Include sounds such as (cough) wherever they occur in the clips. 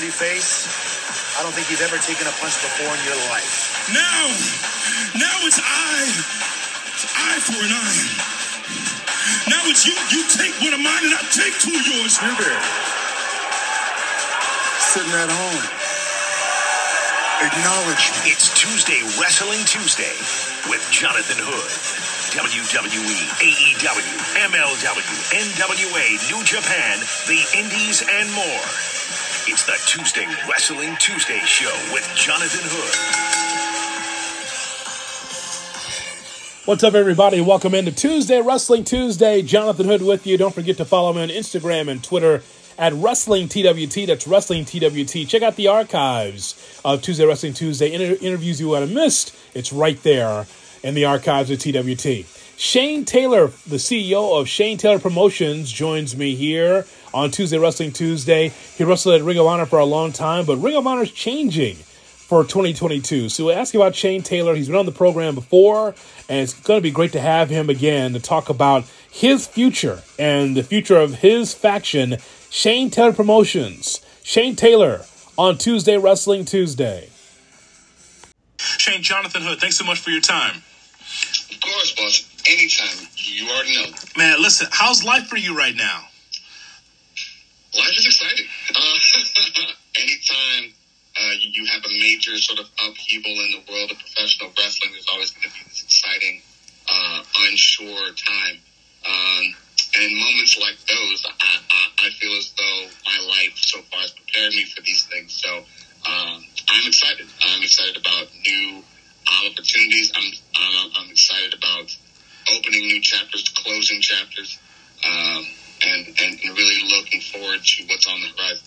pretty face, I don't think you've ever taken a punch before in your life. Now, now it's I. It's eye for an eye. Now it's you. You take one of mine, and I take two of yours. You there. Sitting at home. Acknowledge me. It's Tuesday Wrestling Tuesday with Jonathan Hood. WWE, AEW, MLW, NWA, New Japan, the Indies, and more. It's the Tuesday Wrestling Tuesday show with Jonathan Hood. What's up, everybody? Welcome into Tuesday Wrestling Tuesday. Jonathan Hood with you. Don't forget to follow me on Instagram and Twitter at Wrestling TWT. That's Wrestling TWT. Check out the archives of Tuesday Wrestling Tuesday Inter- interviews you would have missed. It's right there in the archives of TWT. Shane Taylor, the CEO of Shane Taylor Promotions, joins me here on Tuesday Wrestling Tuesday. He wrestled at Ring of Honor for a long time, but Ring of Honor is changing for 2022. So we'll ask you about Shane Taylor. He's been on the program before, and it's going to be great to have him again to talk about his future and the future of his faction, Shane Taylor Promotions. Shane Taylor on Tuesday Wrestling Tuesday. Shane, Jonathan Hood, thanks so much for your time. Of course, boss. Anytime. You already know. Man, listen, how's life for you right now? Life is exciting. Uh, (laughs) anytime uh, you, have a major sort of upheaval in the world of professional wrestling, there's always going to be this exciting, uh, unsure time. Um, and in moments like those, I, I, I feel as though my life so far has prepared me for these things. So um, I'm excited. I'm excited about new opportunities. I'm, I'm, I'm excited about opening new chapters, closing chapters, um, and, and and really looking forward to what's on the horizon.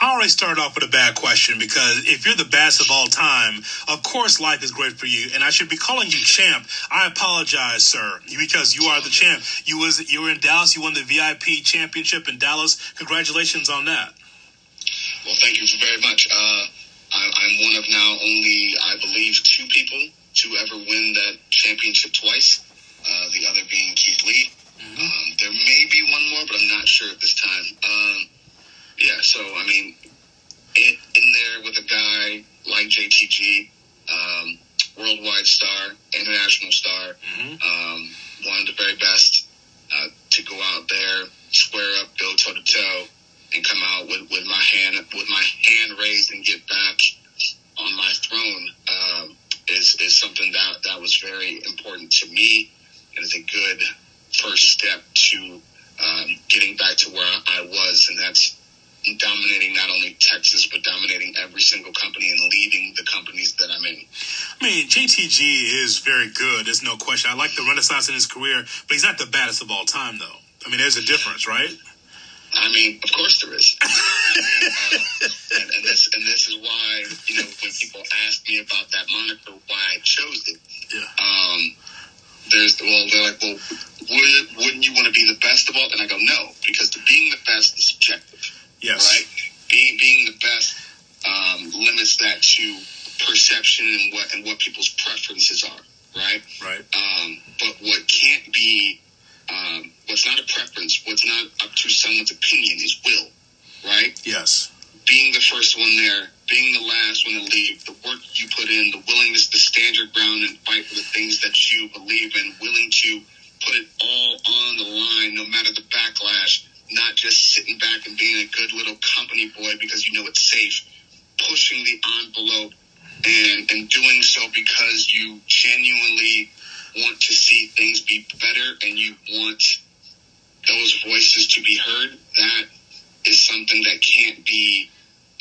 I already started off with a bad question because if you're the best of all time, of course life is great for you, and I should be calling you champ. I apologize, sir, because you are the champ. You was you were in Dallas. You won the VIP championship in Dallas. Congratulations on that. Well, thank you very much. Uh, I, I'm one of now only, I believe, two people to ever win that championship twice. Uh, the other being Keith Lee. Um, there may be one more, but I'm not sure at this time. Um, yeah, so I mean, in, in there with a guy like JTG, um, worldwide star, international star, um, one of the very best uh, to go out there, square up, go toe to toe, and come out with, with my hand with my hand raised and get back on my throne um, is is something that that was very important to me, and is a good first step to um, getting back to where I was, and that's dominating not only Texas but dominating every single company and leading the companies that I'm in. I mean, JTG is very good. There's no question. I like the renaissance in his career, but he's not the baddest of all time, though. I mean, there's a difference, right? I mean, of course there is. uh, (laughs) and, and this and this is why you know when people ask me about that moniker, why I chose it. Yeah. Um, there's well, they're like, well, would, wouldn't you want to be the best of all? And I go, no, because the being the best is subjective, Yes. right? Being being the best um, limits that to perception and what and what people's preferences are, right? Right. Um, but what can't be, um, what's not a preference, what's not up to someone's opinion is will, right? Yes. Being the first one there, being the last one to leave, the work you put in, the willingness to stand your ground and fight for the things that you believe in, willing to put it all on the line, no matter the backlash, not just sitting back and being a good little company boy because you know it's safe, pushing the envelope and, and doing so because you genuinely want to see things be better and you want those voices to be heard, that is something that can't be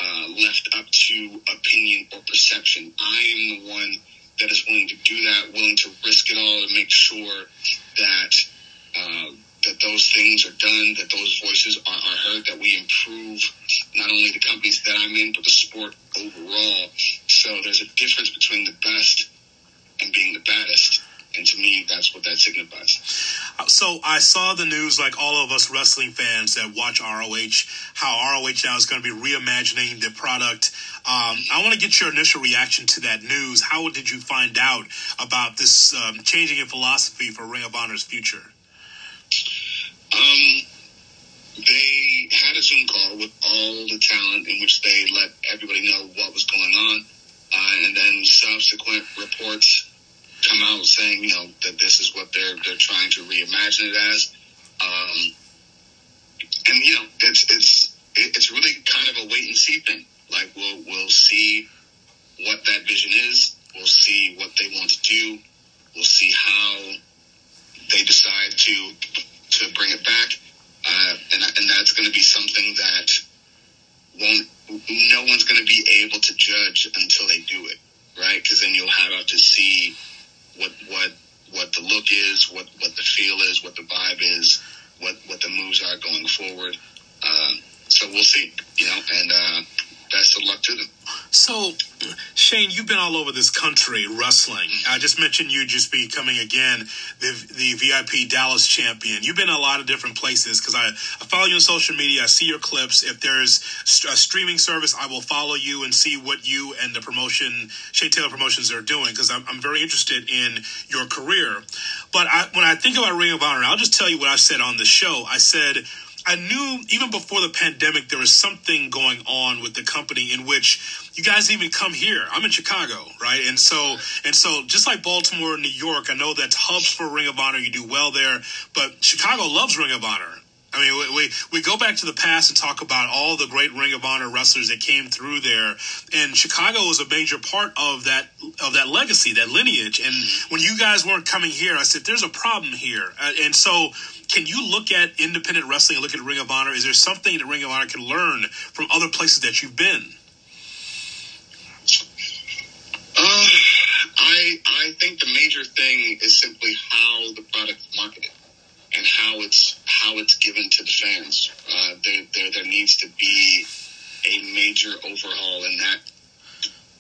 uh, left up to opinion or perception. I am the one that is willing to do that, willing to risk it all to make sure that uh, that those things are done, that those voices are, are heard, that we improve not only the companies that I'm in, but the sport overall. So there's a difference between the best and being the baddest. And to me, that's what that signifies. So I saw the news, like all of us wrestling fans that watch ROH, how ROH now is going to be reimagining the product. Um, I want to get your initial reaction to that news. How did you find out about this um, changing in philosophy for Ring of Honor's future? Um, they had a Zoom call with all the talent in which they let everybody know what was going on, uh, and then subsequent reports come out saying, you know, that this is what they're they're trying to reimagine it as. Um, and you know, it's it's it's really kind of a wait and see thing. Like we'll we'll see what that vision is. We'll see what they want to do. We'll see how they decide to to bring it back, uh, and and that's going to be something that won't no one's going to be able to judge until they do it, right? Because then you'll have to see what what what the look is, what what the feel is, what the vibe is, what what the moves are going forward. Um, so we'll see, you know, and uh, best of luck to them. So, Shane, you've been all over this country wrestling. Mm-hmm. I just mentioned you just becoming again the the VIP Dallas champion. You've been a lot of different places because I, I follow you on social media. I see your clips. If there's a streaming service, I will follow you and see what you and the promotion, Shane Taylor Promotions, are doing because I'm, I'm very interested in your career. But I, when I think about Ring of Honor, I'll just tell you what I said on the show. I said. I knew even before the pandemic there was something going on with the company in which you guys even come here. I'm in Chicago, right? And so and so just like Baltimore New York, I know that's hubs for Ring of Honor. You do well there, but Chicago loves Ring of Honor. I mean, we, we, we go back to the past and talk about all the great Ring of Honor wrestlers that came through there, and Chicago was a major part of that of that legacy, that lineage. And when you guys weren't coming here, I said, "There's a problem here." Uh, and so, can you look at independent wrestling and look at Ring of Honor? Is there something that Ring of Honor can learn from other places that you've been? Uh, I I think the major thing is simply how the product is marketed and how it's how it's given to the fans. Uh, there, there there needs to be a major overhaul in that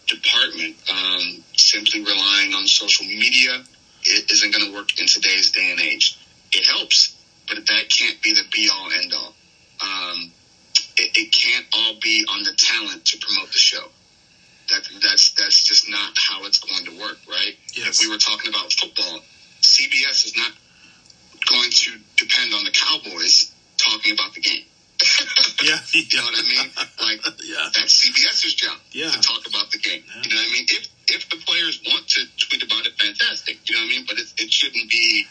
department. Um, simply relying on social media it isn't going to work in today's day and age. It helps, but that can't be the be all end all. Um, it, it can't all be on the talent to promote the show. That that's that's just not how it's going to work, right? Yes. If we were talking about football, CBS is not going to depend on the Cowboys talking about the game. (laughs) Yeah, you know what I mean? Like (laughs) Yeah. that's CBS's job Yeah. to talk about the game. Yeah. You know what I mean? If if the players want to tweet about it, fantastic. You know what I mean? But it, it shouldn't be.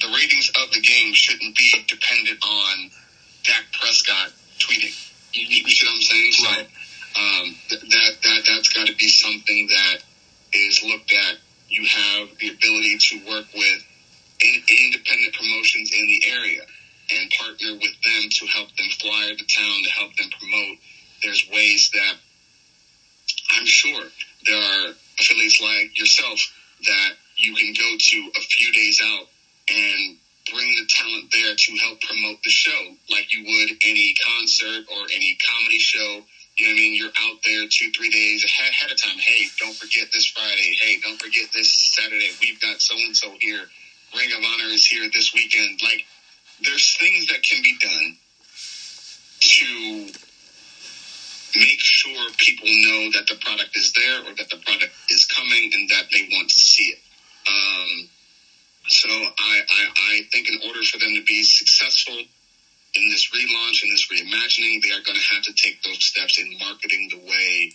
The ratings of the game shouldn't be dependent on Dak Prescott tweeting. You, you see what I'm saying? So Right. um, th- that that that's got to be something that is looked at. You have the ability to work with in, independent promotions in the area, and partner with them to help them flyer the town, to help them promote. There's ways that I'm sure there are affiliates like yourself that you can go to a few days out and bring the talent there to help promote the show like you would any concert or any comedy show. You know what I mean? You're out there two, three days ahead of time. Hey, don't forget this Friday. Hey, don't forget this Saturday. We've got so and so here. Ring of Honor is here this weekend. Like, there's things that can be done to make sure people know that the product is there or that the product is coming and that they want to see it. Um, so I, I, I think in order for them to be successful in this relaunch and this reimagining, they are going to have to take those steps in marketing the way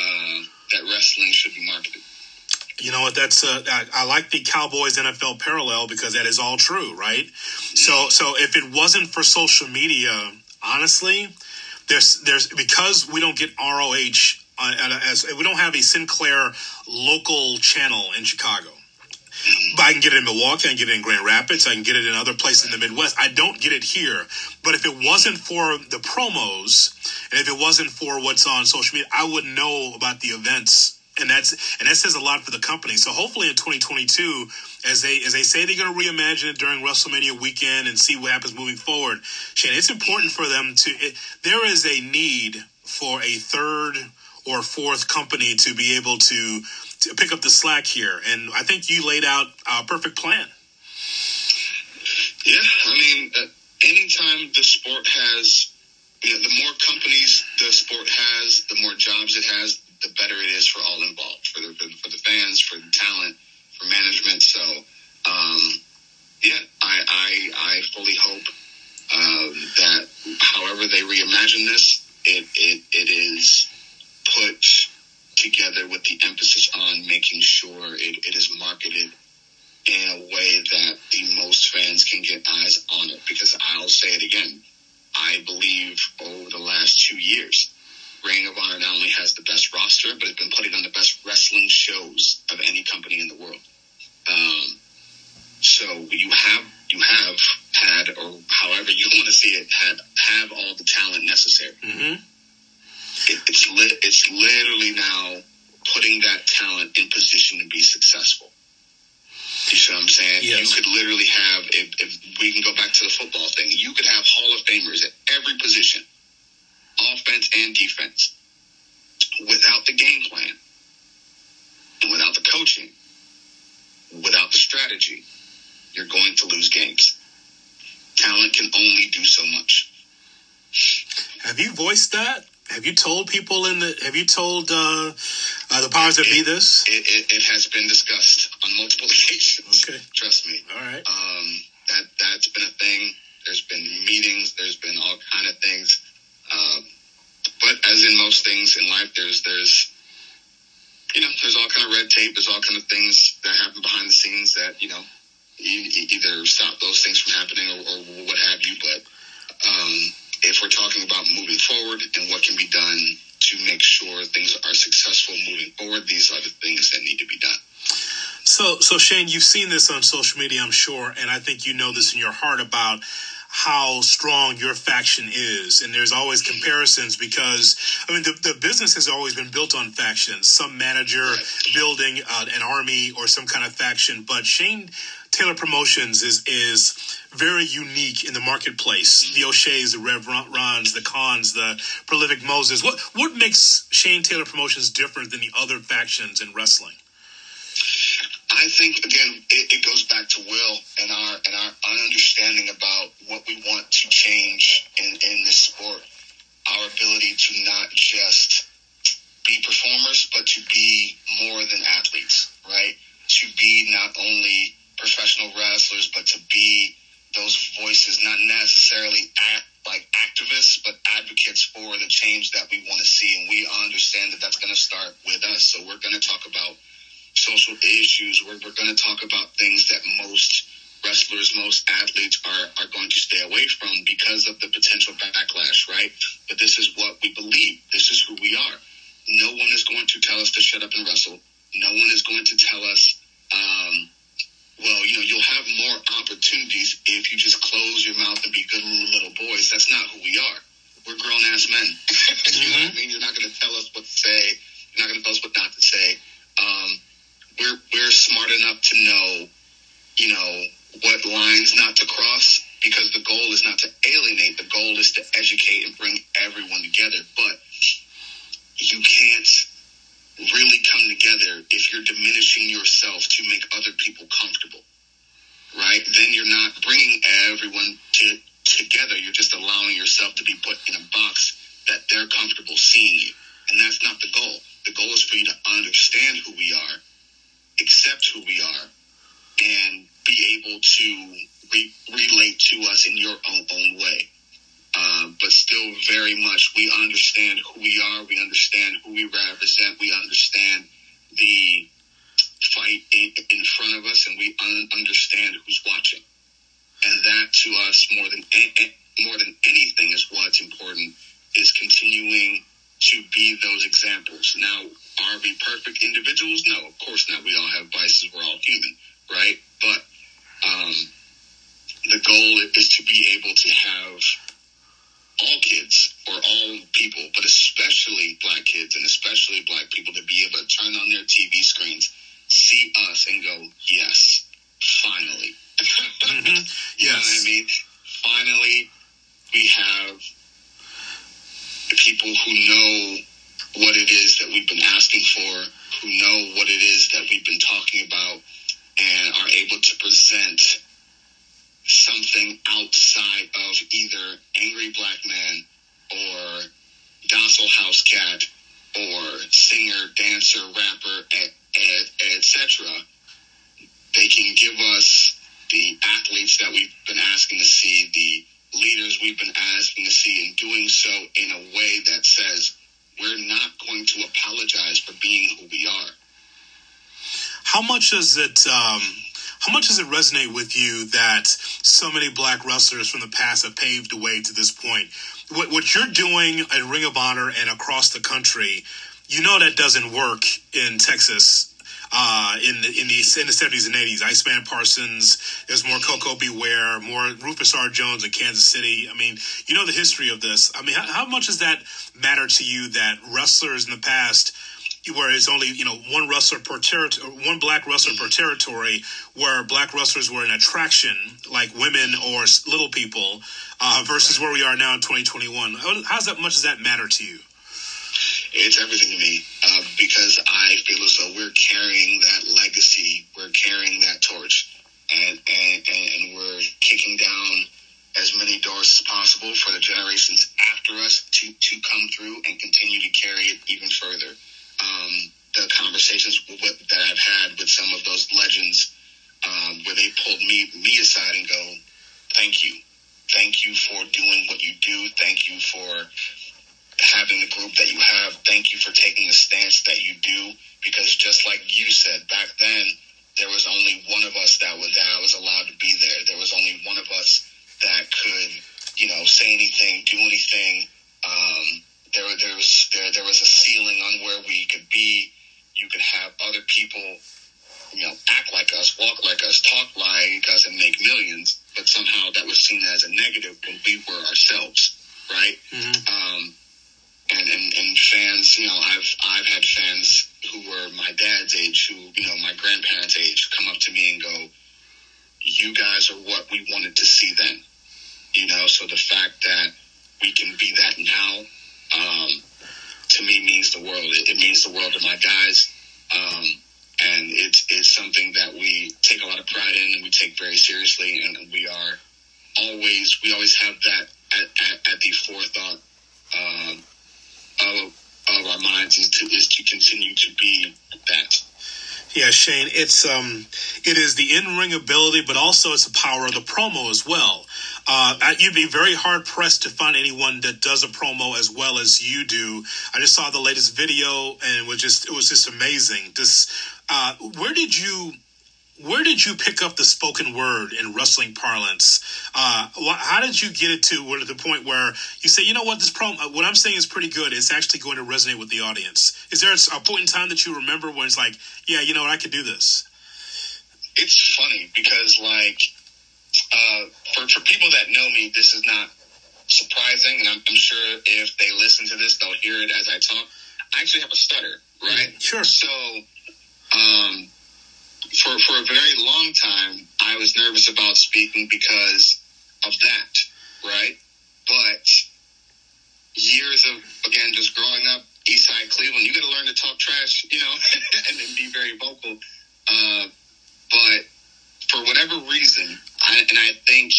uh, that wrestling should be marketed. You know what? That's uh, I, I like the Cowboys NFL parallel because that is all true, right? So, so if it wasn't for social media, honestly, there's there's because we don't get ROH uh, as we don't have a Sinclair local channel in Chicago. But I can get it in Milwaukee, I can get it in Grand Rapids, I can get it in other places in the Midwest. I don't get it here. But if it wasn't for the promos, and if it wasn't for what's on social media, I wouldn't know about the events. And that's and that says a lot for the company. So hopefully in 2022, as they as they say they're going to reimagine it during WrestleMania weekend and see what happens moving forward, Shane, it's important for them to. It, there is a need for a third or fourth company to be able to to pick up the slack here. And I think you laid out a perfect plan. Yeah, I mean, uh, anytime the sport has, you know, the more companies the sport has, the more jobs it has, the better it is for all involved, for the, for the fans, for the talent, for management. So, um, yeah, I, I, I fully hope uh, that however they reimagine this, it, it, it is put together with the emphasis on making sure it, it is marketed in a way that the most fans can get eyes on it. Because I'll say it again, I believe over the last two years, Ring of Honor not only has the best roster, but it's been putting on the best wrestling shows of any company in the world. Um, so you have you have had, or however you (laughs) want to see it, had have all the talent necessary. Mm-hmm. It, it's li- it's literally now putting that talent in position to be successful. You see what I'm saying? Yes. You could literally have, if, if we can go back to the football thing, you could have Hall of Famers at every position, offense and defense, without the game plan, without the coaching, without the strategy, you're going to lose games. Talent can only do so much. Have you voiced that? Have you told people in the? Have you told uh, uh, the powers that be this? It, it, it has been discussed on multiple (laughs) occasions. Okay. Trust me. All right. Um, that that's been a thing. There's been meetings. There's been all kind of things. Um, but as in most things in life, there's there's you know there's all kind of red tape. There's all kind of things that happen behind the scenes that you know either stop those things from happening or, or what have you. But um, if we're talking about moving forward and what can be done to make sure things are successful moving forward, these are the things that need to be done. So, so Shane, you've seen this on social media, I'm sure, and I think you know this in your heart about how strong your faction is. And there's always comparisons because, I mean, the, the business has always been built on factions. Some manager building uh, an army or some kind of faction, but Shane Taylor Promotions is is very unique in the marketplace. The O'Shay's, the Rev Rons, the Kauns, the Prolific Moses. What what makes Shane Taylor Promotions different than the other factions in wrestling? I think again, it, it goes back to will and our and our, understanding about what we want to change in in this sport. Our ability to not just be performers, but to be more than athletes, right? To be not only professional wrestlers, but to be those voices, not necessarily act like activists, but advocates for the change that we want to see. And we understand that that's going to start with us. So we're going to talk about social issues. We're, we're going to talk about things that most wrestlers, most athletes are, are going to stay away from because of the potential backlash, right? But this is what we believe. This is who we are. No one is going to tell us to shut up and wrestle. No one is going to tell us um, well, you know, you'll have more opportunities if you just close your mouth and be good little boys. That's not who we are. We're grown ass men. (laughs) you know what I mean? You're not going to tell us what to say. You're not going to tell us what not to say. Um, we're we're smart enough to know, you know, what lines not to cross because the goal is not to alienate. The goal is to educate and bring everyone together. But you can't really come together if you're diminishing yourself to make other people comfortable. Right? Then you're not bringing everyone to together. You're just allowing yourself to be put in a box that they're comfortable seeing you. And that's not the goal. The goal is for you to understand who we are, accept who we are, and be able to re- relate to us in your own, own way. Uh, but still very much we understand who we are, we understand who we represent, we understand the fight in, in front of us, and we un- understand who's watching. And that to us, more than more than anything, is what's important. Is continuing to be those examples. Now, are we perfect individuals? No, of course not. We all have vices. We're all human, right? But um, the goal is to be able to have all kids or all people, but especially black kids and especially black people to be able to turn on their TV screens, see us and go, yes, finally. (laughs) Mm-hmm. you know what I mean? Finally, we have people who know what it is that we've been asking for, who know what it is that we've been talking about, and are able to present something outside of either Angry Black Man or Docile House Cat or singer, dancer, rapper, etc. They can give us the athletes that we've been asking to see, the leaders we've been asking to see, and doing so in a way that says we're not going to apologize for being who we are. How much does it? Um, how much does it resonate with you that so many black wrestlers from the past have paved the way to this point? What, what you're doing at Ring of Honor and across the country, you know that doesn't work in Texas. Uh, in the in the in the seventies and eighties, Iceman Parsons. There's more Koko B. Ware, more Rufus R. Jones in Kansas City. I mean, you know the history of this. I mean, how, how much does that matter to you that wrestlers in the past where it's only you know one wrestler per territory, one black wrestler per territory, where black wrestlers were an attraction like women or little people, uh, versus where we are now in 2021. How's that much does that matter to you? It's everything to me uh, because I feel as though we're carrying that legacy, we're carrying that torch, and and, and we're kicking down as many doors as possible for the generations after us to to come through and continue to carry it even further um, the conversations with, that I've had with some of those legends, um, where they pulled me me aside and go, "Thank you, thank you for doing what you do. Thank you for having the group that you have. Thank you for taking the stance that you do. Because just like you said back then, there was only one of us that was that I was allowed to be there. There was only one of us that could, you know, say anything, do anything." Um, there there was there there was a ceiling on where we could be. You could have other people, you know, act like us, walk like us, talk like us, and make millions. But somehow that was seen as a negative when we were ourselves, right? Mm-hmm. Um, and, and and fans, you know, I've I've had fans who were my dad's age, who you know, my grandparents' age, come up to me and go, "You guys are what we wanted to see then." You know, so the fact that we can be that now um, to me means the world. It, it, means the world to my guys. Um, and it's, it's something that we take a lot of pride in and we take very seriously. And we are always, we always have that at, at, at the forethought um, of, of our minds is to, is to continue to be that. Yeah, Shane, it's um, it is the in ring ability, but also it's the power of the promo as well. Uh, you'd be very hard pressed to find anyone that does a promo as well as you do. I just saw the latest video and it was just it was just amazing. This, uh, where did you? Where did you pick up the spoken word in wrestling parlance? Uh, how did you get it to where, the point where you say, you know what, this promo, uh, what I'm saying is pretty good. It's actually going to resonate with the audience. Is there a point in time that you remember when it's like, yeah, you know what, I could do this? it's funny because like uh, for for people that know me, this is not surprising, and I'm, I'm sure if they listen to this, they'll hear it as I talk. I actually have a stutter, right? Sure. So, um, for for a very long time, I was nervous about speaking because of that, right? But years of again just growing up East Side Cleveland, you got to learn to talk trash, you know, (laughs) and then be very vocal. Uh, but for whatever reason, I, and I think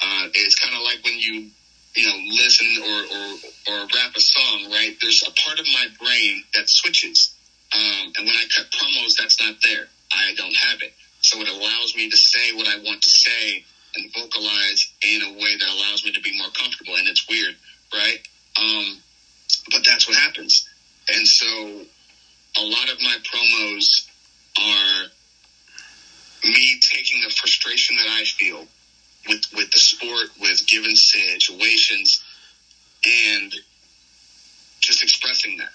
uh, it's kind of like when you you know listen or, or or rap a song, right? There's a part of my brain that switches, um, and when I cut promos, that's not there. I don't have it, so it allows me to say what I want to say and vocalize in a way that allows me to be more comfortable. And it's weird, right? Um, but that's what happens, and so a lot of my promos are me taking the frustration that I feel with with the sport, with given situations, and just expressing that,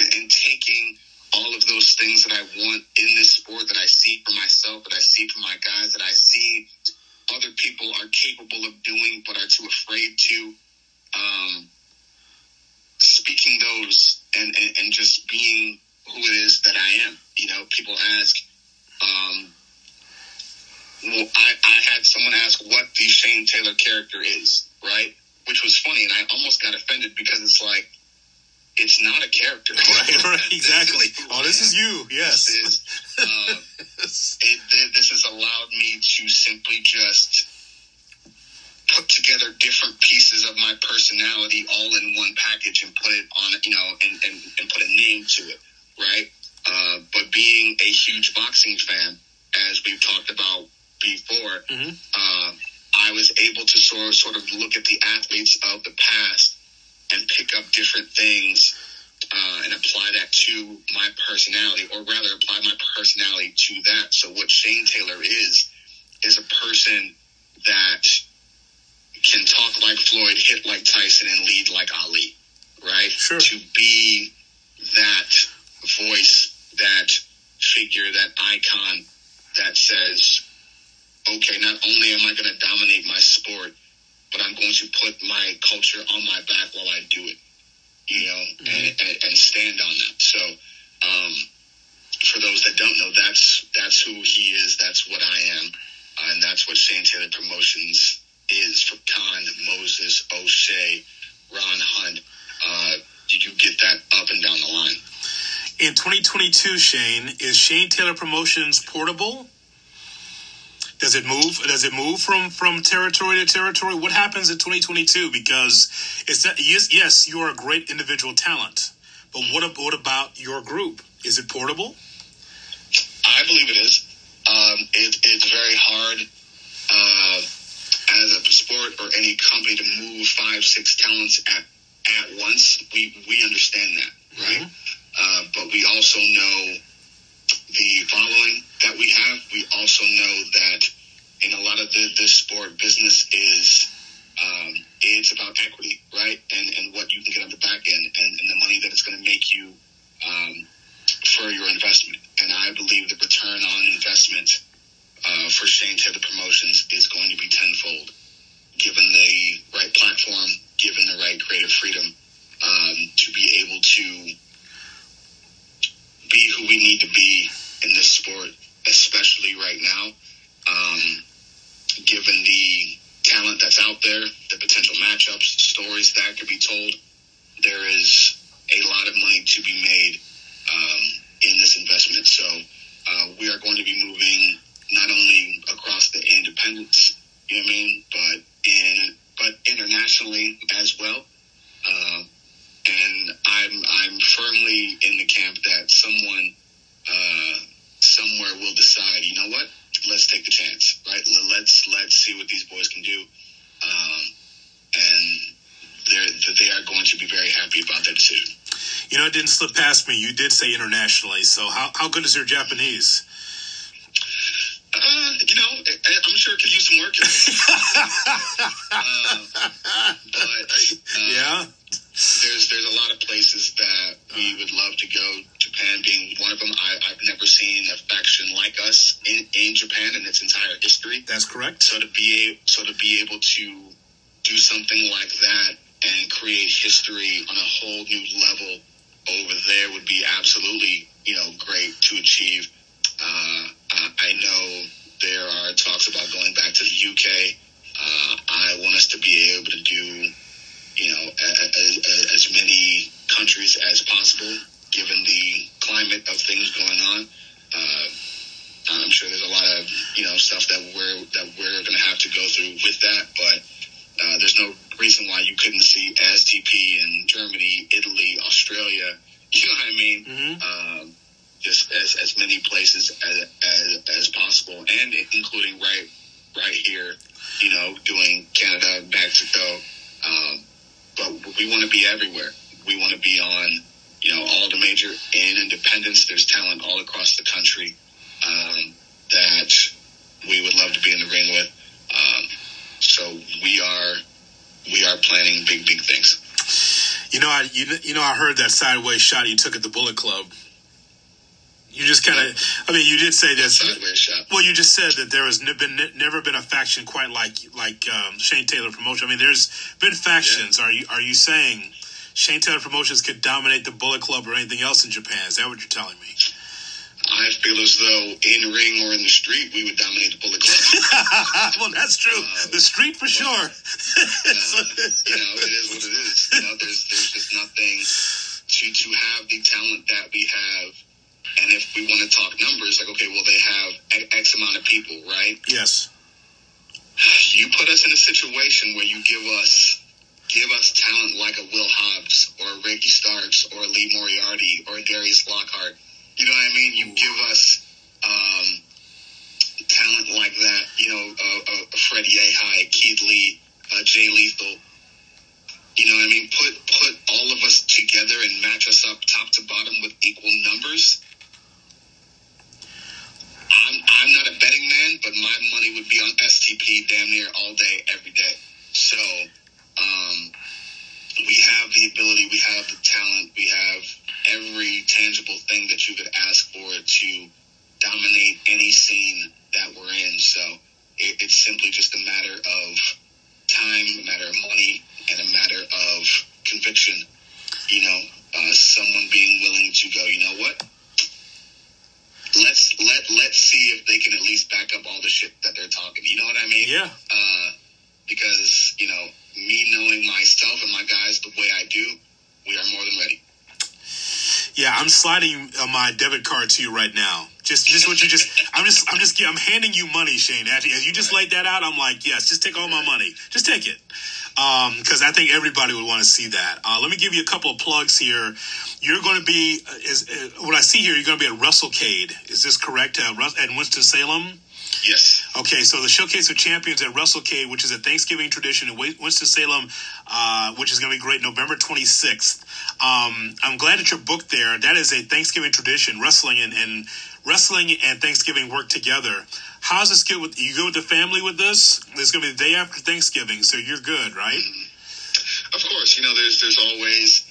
and, and taking all of those things that I want in this sport that I see for myself, that I see for my guys, that I see other people are capable of doing but are too afraid to. Um, speaking those and, and, and just being who it is that I am. You know, people ask, um, well, I, I had someone ask what the Shane Taylor character is, right? Which was funny, and I almost got offended because it's like, it's not a character. (laughs) Right, right, exactly. (laughs) Oh, this is you. Yes. This is, uh, it, this has allowed me to simply just put together different pieces of my personality all in one package and put it on, you know, and, and, and put a name to it, right? Uh, but being a huge boxing fan, as we've talked about before, Mhm. uh, I was able to sort of, sort of look at the athletes of the past and pick up different things uh, and apply that to my personality, or rather, apply my personality to that. So, what Shane Taylor is, is a person that can talk like Floyd, hit like Tyson, and lead like Ali, right? Sure. To be that voice, that figure, that icon that says, okay, not only am I going to dominate my sport, but I'm going to put my culture on my back while I do it, you know, and, and, and stand on that. So, um, for those that don't know, that's that's who he is. That's what I am, uh, and that's what Shane Taylor Promotions is for Kaun, Moses, O'Shay, Ron Hunt. Uh, did you get that up and down the line? In 2022, Shane, is Shane Taylor Promotions portable? Does it move? Does it move from from territory to territory? What happens in 2022? Because it's that yes, yes, you are a great individual talent, but what what about your group? Is it portable? I believe it is. Um, it, it's very hard uh, as a sport or any company to move five, six talents at, at once. We we understand that, right? Uh, but we also know the following that we have. We also know that in a lot of the, this sport, business is um, it's about equity, right? And and what you can get on the back end, and, and the money that it's going to make you um, for your investment. And I believe the return on investment uh, for Shane Taylor Promotions is going to be tenfold, given the right platform, given the right creative freedom um, to be able to be who we need to be in this sport, especially right now. Um, given the talent that's out there, the potential matchups, stories that could be told, there is a lot of money to be made um, in this investment. So uh, we are going to be moving not only across the independents, you know what I mean, but in but internationally as well. Uh, and I'm I'm firmly in the camp that someone uh, somewhere will decide. You know what? Let's take the chance, right? Let- Let's let's see what these boys can do, um, and they're they are going to be very happy about that decision. You know, it didn't slip past me. You did say internationally. So how how good is your Japanese? Uh, you know, I, I'm sure it could use some work. (laughs) uh, but uh, Yeah. there's there's a lot of places that we would love to go Japan being one of them. I, I've never seen a faction like us in, in Japan in its entire history. That's correct. So to be a, so to be able to do something like that and create history on a whole new level over there would be absolutely you know great to achieve. Uh, I I know there are talks about going back to the UK. Uh, I want us to be able to do you know as, as many countries as possible, given the climate of things going on. Uh, I'm sure there's a lot of you know stuff that we're that we're going to have to go through with that, but uh, there's no reason why you couldn't see STP in Germany, Italy, Australia. (laughs) You know what I mean? Mm-hmm. Um, just as, as many places as, as, as possible, and including right right here. You know, doing Canada, Mexico. Um, but we want to be everywhere. We want to be on, you know, all the major and independents. There's talent all across the country um, that we would love to be in the ring with. Um, so we are we are planning big big things. You know, I you, you know I heard that sideways shot you took at the Bullet Club. You just kind of, I mean, you did say shot. Well, you just said that there has been never been a faction quite like like um, Shane Taylor Promotion. I mean, there's been factions. Are you are you saying Shane Taylor Promotions could dominate the Bullet Club or anything else in Japan? Is that what you're telling me? I feel as though in ring or in the street we would dominate the Bullet Club. (laughs) well, that's true. The street for sure. uh, (laughs) you know, it is what it is. You know, there's there's just nothing to to have the talent that we have. And if we want to talk numbers, like okay, well they have X amount of people, right? yes. You put us in a situation where you give us give us talent like a Will Hobbs or a Ricky Starks or a Lee Moriarty or a Darius Lockhart. You know what I mean? You give us um, talent like that. You know, uh, uh, Fred Yehi, Keith Lee, uh, Jay Lethal. You know what I mean? Put put all of us together and match us up top to bottom with equal numbers. I'm I'm not a betting man, but my money would be on STP damn near all day, every day. So, um, we have the ability, we have the talent, we have every tangible thing that you could ask for to dominate any scene that we're in. So, it, it's simply just a matter of time, a matter of money, and a matter of conviction. You know, uh, someone being willing to go. You know what? Let's let let's see if they can at least back up all the shit that they're talking. You know what I mean? Yeah. Uh, because you know me knowing myself and my guys the way I do, we are more than ready. Yeah, I'm sliding uh, my debit card to you right now. Just, just what you just. I'm just, I'm just. I'm handing you money, Shane. As you just laid that out, I'm like, yes, just take all my money. Just take it, because I think everybody would want to see that. Uh, let me give you a couple of plugs here. You're going to be, uh, is uh, what I see here. You're going to be at WrestleCade. Is this correct? Uh, at Winston Salem. Yes. Okay, so the Showcase of Champions at Russell WrestleCade, which is a Thanksgiving tradition in Winston-Salem, uh, which is going to be great, November 26th. Um, I'm glad that you're booked there. That is a Thanksgiving tradition. Wrestling and, and wrestling and Thanksgiving work together. How's this good with you? Go with the family with this? It's going to be the day after Thanksgiving, so you're good, right? Of course, you know there's there's always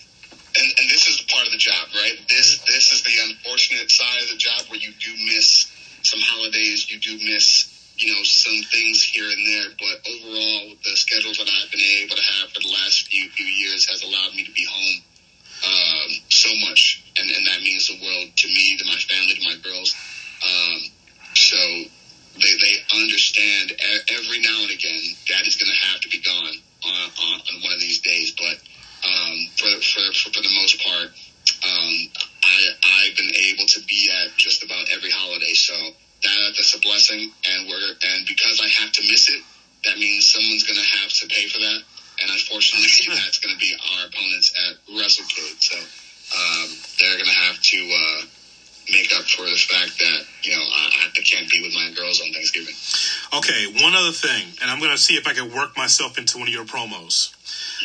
and, and this is part of the job, right? This this is the unfortunate side of the job where you do miss some holidays, you do miss you know some things here and there, but overall the schedules that I've been able to have for the last few few years has allowed me to be home um, so much, and and that means the world to me, to my family, to my girls. Um, so they they understand every now and again, Daddy's going to have to be gone on, on, on one of these days, but um, for, for for for the most part, um, I I've been able to be at just about every holiday. So that that's a blessing, and we're and because I have to miss it, that means someone's going to have to pay for that, and unfortunately, (laughs) that's going to be our opponents at WrestleCade. So um, they're going to have to. Uh, Make up for the fact that you know I, I can't be with my girls on Thanksgiving. Okay, one other thing, and I'm going to see if I can work myself into one of your promos.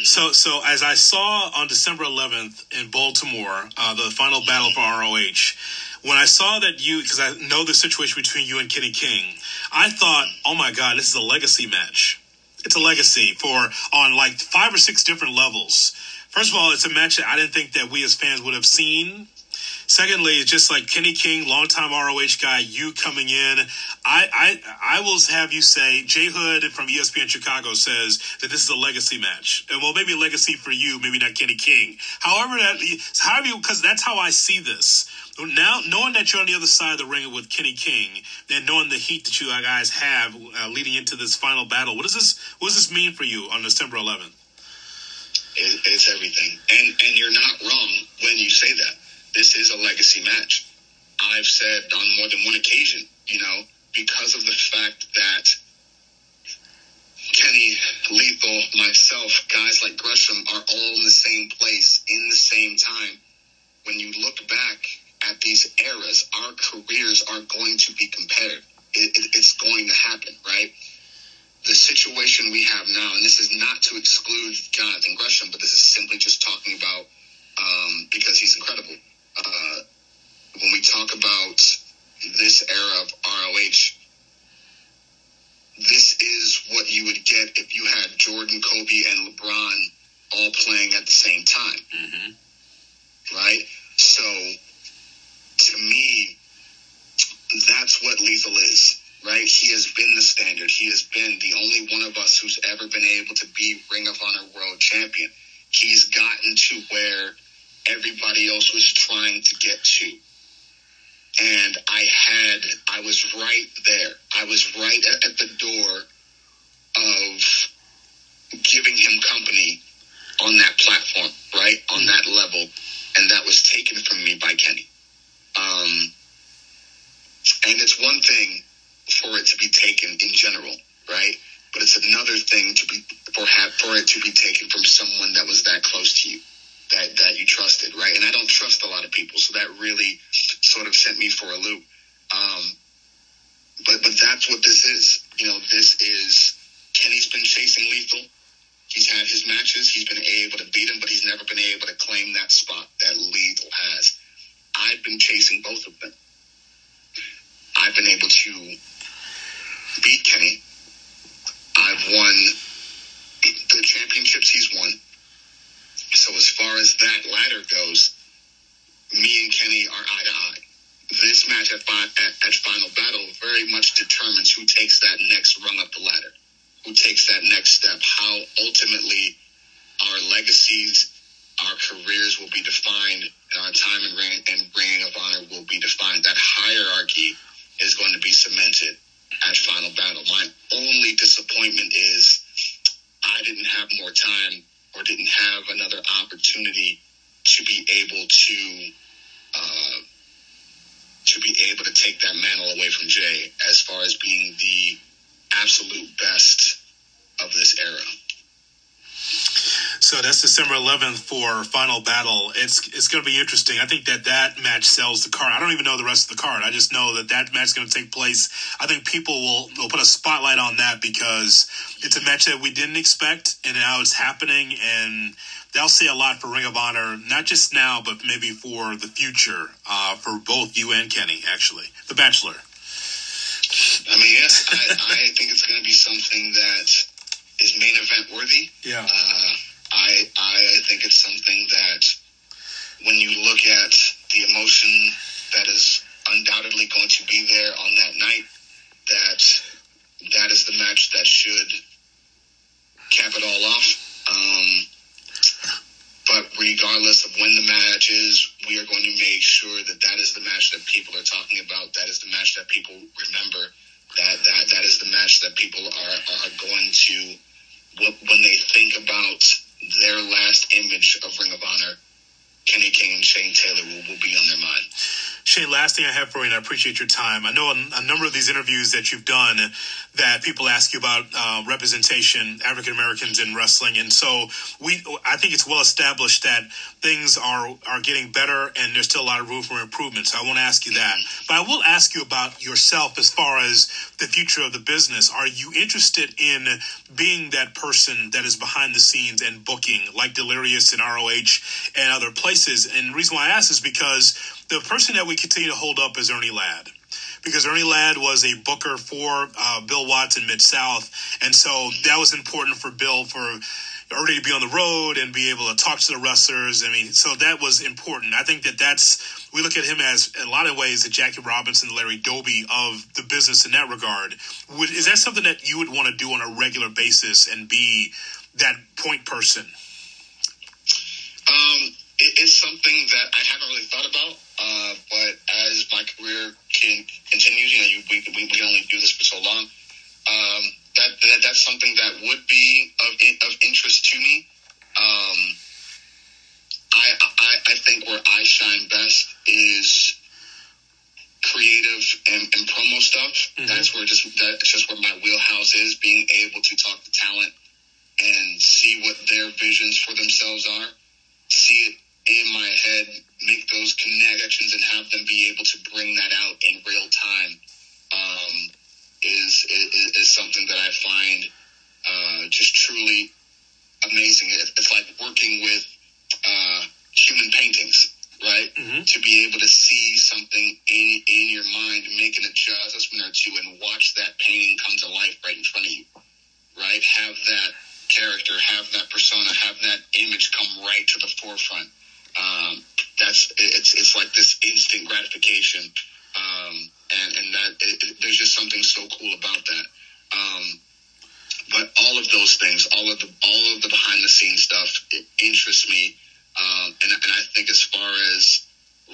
So, so as I saw on December 11th in Baltimore, uh, the final battle for ROH, when I saw that you, because I know the situation between you and Kenny King, I thought, oh my God, this is a legacy match. It's a legacy for on like five or six different levels. First of all, it's a match that I didn't think that we as fans would have seen Secondly, it's just like Kenny King, longtime ROH guy, you coming in. I, I I will have you say Jay Hood from ESPN Chicago says that this is a legacy match, and well, maybe a legacy for you, maybe not Kenny King. However, that however you because that's how I see this. Now, knowing that you're on the other side of the ring with Kenny King, and knowing the heat that you guys have uh, leading into this final battle, what does this what does this mean for you on December 11th? It, it's everything, and and you're not wrong when you say that. This is a legacy match. I've said on more than one occasion, you know, because of the fact that Kenny, Lethal, myself, guys like Gresham are all in the same place in the same time. When you look back at these eras, our careers are going to be compared. It, it, it's going to happen, right? The situation we have now, and this is not to exclude Jonathan Gresham, but this is simply just talking about um, because he's incredible. Uh, when we talk about this era of ROH, this is what you would get if you had Jordan, Kobe, and LeBron all playing at the same time. Mm-hmm. Right? So, to me, that's what Lethal is, right? He has been the standard. He has been the only one of us who's ever been able to be Ring of Honor World Champion. He's gotten to where everybody else was trying to get to and I had I was right there. I was right at, at the door of giving him company on that platform, right on that level, and that was taken from me by Kenny. Um, and it's one thing for it to be taken in general, right? But it's another thing to be for have, for it to be taken from someone that was that close to you that that you trusted, right? And I don't trust a lot of people, so that really sort of sent me for a loop. Um, but but that's what this is. You know, this is Kenny's been chasing Lethal. He's had his matches. He's been able to beat him, but he's never been able to claim that spot that Lethal has. I've been chasing both of them. I've been able to beat Kenny. I've won the championships he's won. So as far as that ladder goes, me and Kenny are eye to eye. This match at, fi- at, at Final Battle very much determines who takes that next rung up the ladder, who takes that next step, how ultimately our legacies, our careers will be defined, and our time in ring, and reign of honor will be defined. That hierarchy is going to be cemented at Final Battle. My only disappointment is I didn't have more time or didn't have another opportunity to be able to uh, to be able to take that mantle away from Jay as far as being the absolute best of this era. So that's December 11th for Final Battle. It's it's going to be interesting. I think that that match sells the card. I don't even know the rest of the card. I just know that that match is going to take place. I think people will will put a spotlight on that because it's a match that we didn't expect, and now it's happening, and they'll say a lot for Ring of Honor, not just now, but maybe for the future, uh, for both you and Kenny, actually, The Bachelor. I mean, yes, I, I think it's going to be something that is main event worthy. Yeah. Uh, I I think it's something that when you look at the emotion that is undoubtedly going to be there on that night, that that is the match that should cap it all off. Um, but regardless of when the match is, we are going to make sure that that is the match that people are talking about. That is the match that people remember. That that that is the match that people are are going to when they think about their last image of Ring of Honor. Kenny King and Shane Taylor will, will be on their mind. Shane, last thing I have for you, and I appreciate your time. I know a, a number of these interviews that you've done that people ask you about uh, representation, African Americans in wrestling, and so we, I think it's well established that things are are getting better, and there's still a lot of room for improvement. So I won't ask you that, but I will ask you about yourself as far as the future of the business. Are you interested in being that person that is behind the scenes and booking, like Delirious and ROH and other places? And the reason why I ask is because the person that we continue to hold up is Ernie Ladd. Because Ernie Ladd was a booker for uh, Bill Watts in Mid South, and so that was important for Bill for already to be on the road and be able to talk to the wrestlers. I mean, so that was important. I think that that's we look at him as in a lot of ways the Jackie Robinson, Larry Doby of the business in that regard. Would, is that something that you would want to do on a regular basis and be that point person? Um, it is something that I haven't really thought about. Uh, but as my career can continues, you know, you, we, we can only do this for so long. Um, that, that that's something that would be of of interest to me. Um, I, I I think where I shine best is creative and, and promo stuff. Mm-hmm. That's where just that's just where my wheelhouse is. Being able to talk to talent and see what their visions for themselves are, see it in my head, make those connections, and have them be able to bring that out in real time. Um, is, is, is something that I find uh, just truly amazing. It's like working with uh, human paintings, right? Mm-hmm. To be able to see something in in your mind, make an adjustment or two, and watch that painting come to life right in front of you, right? Have that character, have that persona, have that image come right to the forefront. Um, that's it's it's like this instant gratification. Um, and and that it, it, there's just something so cool about that. Um, but all of those things, all of the all of the behind the scenes stuff, it interests me. Um, and, and I think as far as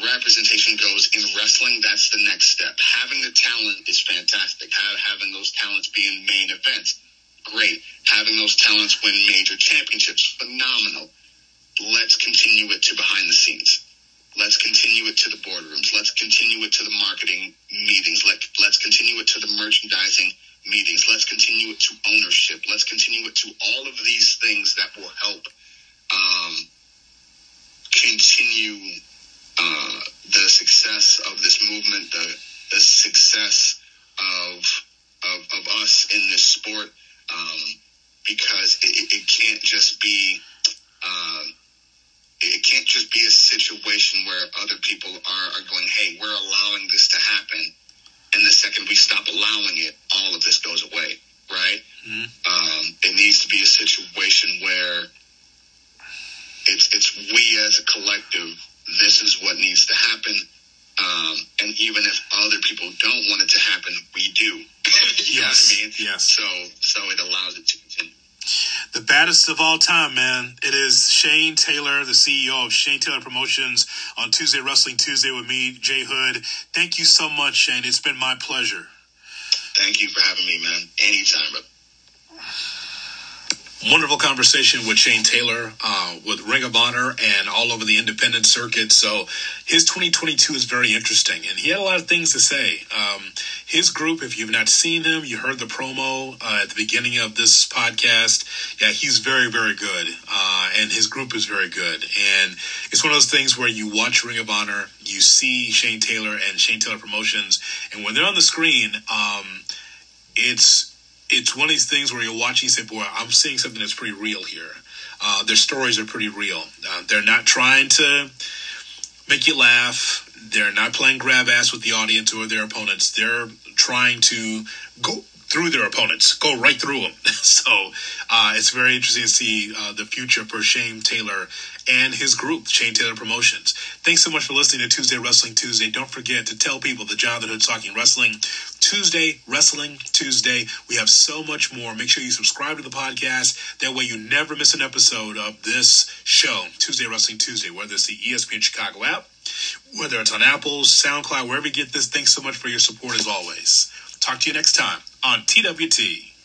representation goes in wrestling, that's the next step. Having the talent is fantastic. Having those talents be in main events, great. Having those talents win major championships, phenomenal. Let's continue it to behind the scenes. Let's continue it to the boardrooms. Let's continue it to the marketing meetings. Let, let's continue it to the merchandising meetings. Let's continue it to ownership. Let's continue it to all of these things that will help um, continue uh, the success of this movement, the, the success of, of, of us in this sport, um, because it, it, can't just be. Uh, it can't just be a situation where other people are, are going, hey, we're allowing this to happen. And the second we stop allowing it, all of this goes away, right? Mm-hmm. Um, it needs to be a situation where it's, it's we as a collective, this is what needs to happen. Um, and even if other people don't want it to happen, we do. (laughs) yes. I mean? Yes. So, so it allows it to continue the baddest of all time, man. It is Shane Taylor, the CEO of Shane Taylor Promotions on Tuesday Wrestling Tuesday with me, Jay Hood. Thank you so much, Shane. It's been my pleasure. Thank you for having me, man. Anytime, wonderful conversation with Shane Taylor, uh, with Ring of Honor, and all over the independent circuit. So his 2022 is very interesting, and he had a lot of things to say. Um, his group, if you've not seen him, you heard the promo uh, at the beginning of this podcast. Yeah, he's very, very good, uh, and his group is very good. And it's one of those things where you watch Ring of Honor, you see Shane Taylor and Shane Taylor Promotions, and when they're on the screen, um, it's it's one of these things where you're watching, you say, "Boy, I'm seeing something that's pretty real here." Uh, their stories are pretty real. Uh, they're not trying to make you laugh. They're not playing grab ass with the audience or their opponents. They're trying to go through their opponents, go right through them. (laughs) so uh, it's very interesting to see uh, the future for Shane Taylor and his group, Shane Taylor Promotions. Thanks so much for listening to Tuesday Wrestling Tuesday. Don't forget to tell people that Jonathan Hood Talking Wrestling Tuesday, Wrestling Tuesday. We have so much more. Make sure you subscribe to the podcast. That way you never miss an episode of this show, Tuesday Wrestling Tuesday, whether it's the ESPN Chicago app, whether it's on Apple, SoundCloud, wherever you get this. Thanks so much for your support as always. Talk to you next time on TWT.